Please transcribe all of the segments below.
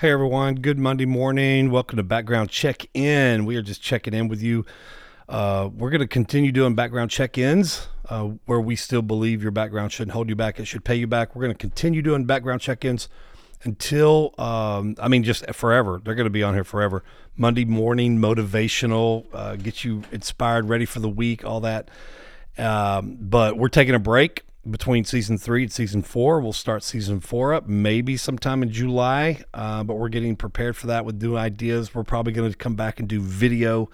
Hey everyone, good Monday morning. Welcome to Background Check In. We are just checking in with you. Uh, we're going to continue doing background check ins uh, where we still believe your background shouldn't hold you back, it should pay you back. We're going to continue doing background check ins until, um, I mean, just forever. They're going to be on here forever. Monday morning, motivational, uh, get you inspired, ready for the week, all that. Um, but we're taking a break between season three and season four. We'll start season four up maybe sometime in July, uh, but we're getting prepared for that with new ideas. We're probably going to come back and do video.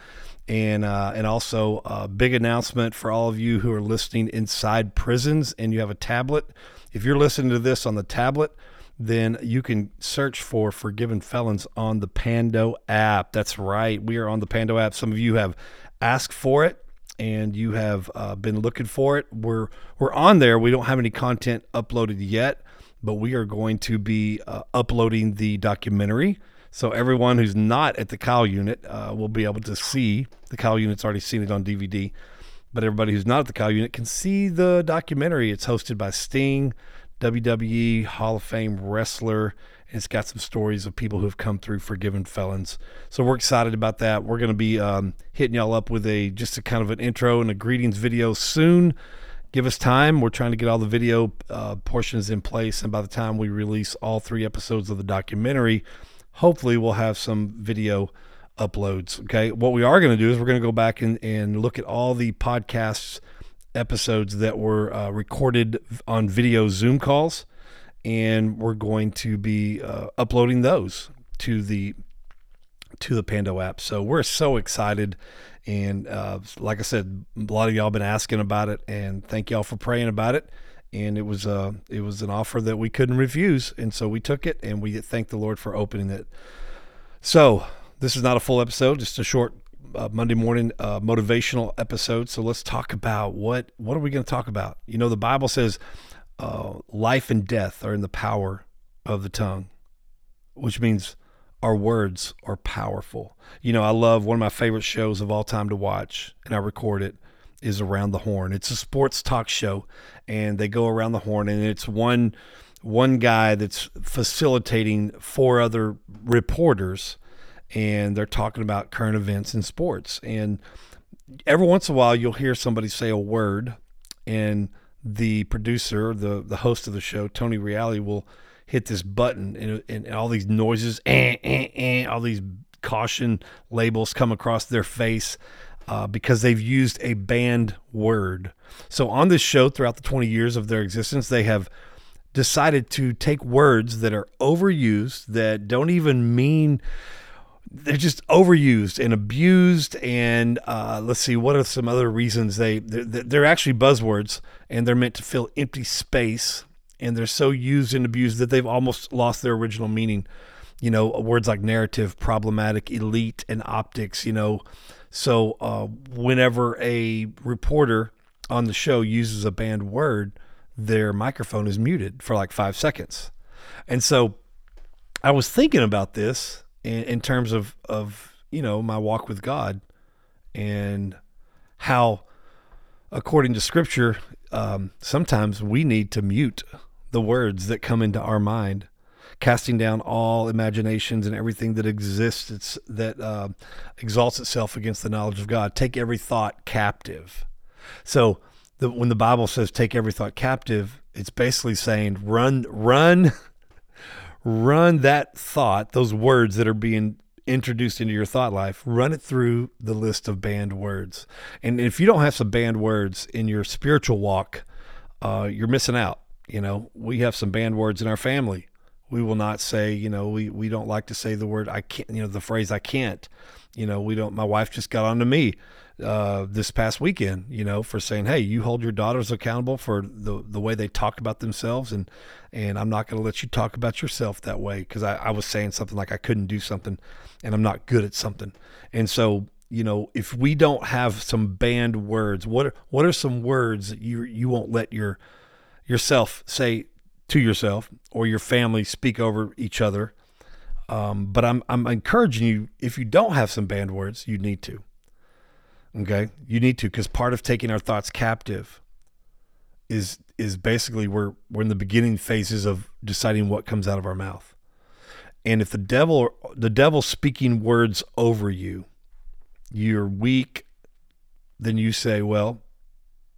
And uh, and also a big announcement for all of you who are listening inside prisons and you have a tablet. If you're listening to this on the tablet, then you can search for Forgiven Felons on the Pando app. That's right, we are on the Pando app. Some of you have asked for it and you have uh, been looking for it, we're we're on there. We don't have any content uploaded yet, but we are going to be uh, uploading the documentary. So everyone who's not at the Kyle unit uh, will be able to see the Kyle unit's already seen it on DVD, but everybody who's not at the Kyle unit can see the documentary. It's hosted by Sting, WWE Hall of Fame wrestler it's got some stories of people who have come through forgiven felons. So we're excited about that. We're going to be um, hitting y'all up with a just a kind of an intro and a greetings video soon. Give us time. We're trying to get all the video uh, portions in place, and by the time we release all three episodes of the documentary, hopefully we'll have some video uploads. Okay. What we are going to do is we're going to go back and, and look at all the podcasts episodes that were uh, recorded on video Zoom calls and we're going to be uh, uploading those to the to the Pando app. So we're so excited, and uh, like I said, a lot of y'all been asking about it, and thank y'all for praying about it. And it was uh, it was an offer that we couldn't refuse, and so we took it, and we thank the Lord for opening it. So this is not a full episode, just a short uh, Monday morning uh, motivational episode. So let's talk about what what are we going to talk about? You know, the Bible says uh, life and death are in the power of the tongue, which means our words are powerful. You know, I love one of my favorite shows of all time to watch, and I record it, is Around the Horn. It's a sports talk show, and they go around the horn, and it's one one guy that's facilitating four other reporters, and they're talking about current events in sports. And every once in a while, you'll hear somebody say a word, and the producer, the the host of the show, Tony Reali, will hit this button and, and all these noises, eh, eh, eh, all these caution labels come across their face uh, because they've used a banned word. So on this show, throughout the 20 years of their existence, they have decided to take words that are overused, that don't even mean they're just overused and abused and uh, let's see what are some other reasons they they're, they're, actually buzzwords and they're meant to fill empty space and they're so used and abused that they've almost lost their original meaning. You know words like narrative problematic elite and optics you know. So uh, whenever a reporter on the show uses a banned word their microphone is muted for like five seconds. And so i was thinking about this in, in terms of of you know my walk with God and how according to scripture um, sometimes we need to mute the words that come into our mind casting down all imaginations and everything that exists that uh, exalts itself against the knowledge of god. Take every thought captive. So the, when the bible says take every thought captive it's basically saying run run run that thought, those words that are being introduced into your thought life, run it through the list of banned words. And if you don't have some banned words in your spiritual walk, uh, you're missing out. You know, we have some banned words in our family. We will not say, you know, we, we don't like to say the word I can't, you know, the phrase I can't. You know, we don't, my wife just got on to me uh, this past weekend, you know, for saying, "Hey, you hold your daughters accountable for the the way they talk about themselves, and and I'm not going to let you talk about yourself that way because I, I was saying something like I couldn't do something, and I'm not good at something, and so." You know, if we don't have some banned words, what are, what are some words that you you won't let your yourself say to yourself or your family speak over each other? Um, but I'm I'm encouraging you if you don't have some banned words, you need to. Okay, you need to because part of taking our thoughts captive is is basically we're we're in the beginning phases of deciding what comes out of our mouth, And if the devil the devil speaking words over you, you're weak, then you say, well,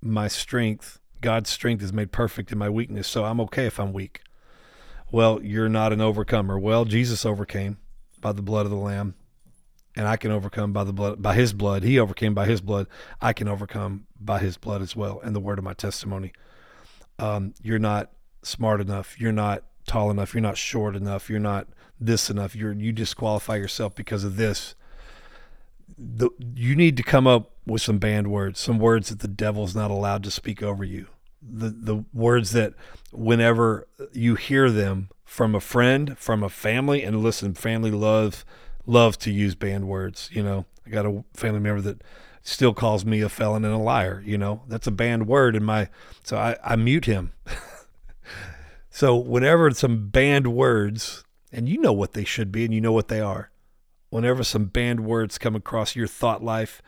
my strength, God's strength is made perfect in my weakness, so I'm okay if I'm weak. Well, you're not an overcomer. Well, Jesus overcame by the blood of the lamb and I can overcome by the blood by his blood. He overcame by his blood. I can overcome by his blood as well and the word of my testimony. Um, you're not smart enough. You're not tall enough. You're not short enough. You're not this enough. You're you disqualify yourself because of this. The, you need to come up with some banned words, some words that the devil's not allowed to speak over you. The the words that whenever you hear them from a friend, from a family, and listen, family love love to use banned words. You know, I got a family member that still calls me a felon and a liar. You know, that's a banned word in my, so I, I mute him. so whenever some banned words, and you know what they should be and you know what they are, whenever some banned words come across your thought life,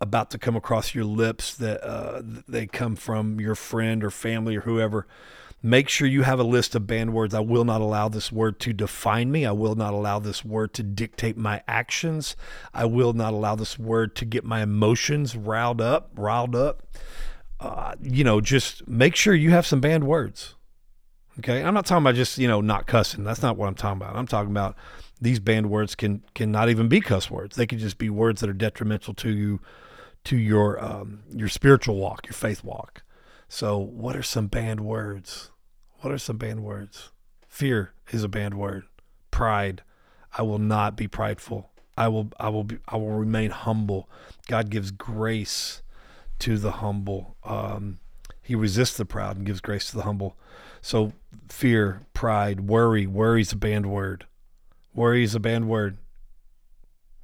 about to come across your lips that uh, they come from your friend or family or whoever, Make sure you have a list of banned words. I will not allow this word to define me. I will not allow this word to dictate my actions. I will not allow this word to get my emotions riled up, riled up. Uh, you know, just make sure you have some banned words. Okay, I'm not talking about just you know not cussing. That's not what I'm talking about. I'm talking about these banned words can can not even be cuss words. They can just be words that are detrimental to you, to your um, your spiritual walk, your faith walk. So, what are some banned words? What are some banned words? Fear is a banned word. Pride. I will not be prideful. I will I will be I will remain humble. God gives grace to the humble. Um, he resists the proud and gives grace to the humble. So fear, pride, worry. Worry is a banned word. Worry is a banned word.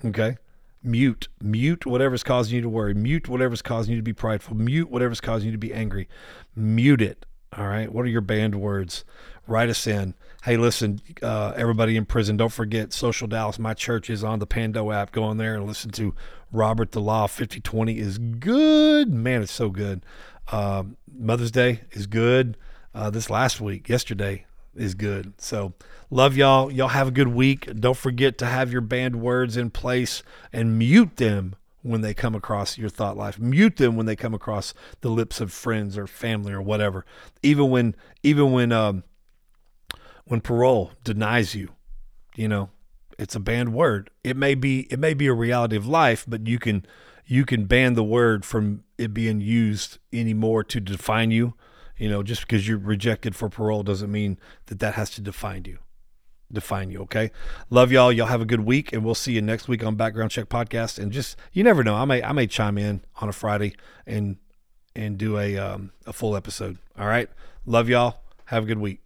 Okay? Mute. Mute whatever's causing you to worry. Mute whatever's causing you to be prideful. Mute whatever's causing you to be angry. Mute it. All right. What are your banned words? Write us in. Hey, listen, uh, everybody in prison, don't forget Social Dallas. My church is on the Pando app. Go on there and listen to Robert the Law 5020 is good. Man, it's so good. Uh, Mother's Day is good. Uh, this last week, yesterday, is good. So, love y'all. Y'all have a good week. Don't forget to have your banned words in place and mute them when they come across your thought life. Mute them when they come across the lips of friends or family or whatever. Even when even when um when parole denies you, you know, it's a banned word. It may be it may be a reality of life, but you can you can ban the word from it being used anymore to define you. You know, just because you're rejected for parole doesn't mean that that has to define you define you. Okay. Love y'all. Y'all have a good week, and we'll see you next week on Background Check Podcast. And just you never know, I may I may chime in on a Friday and and do a um, a full episode. All right. Love y'all. Have a good week.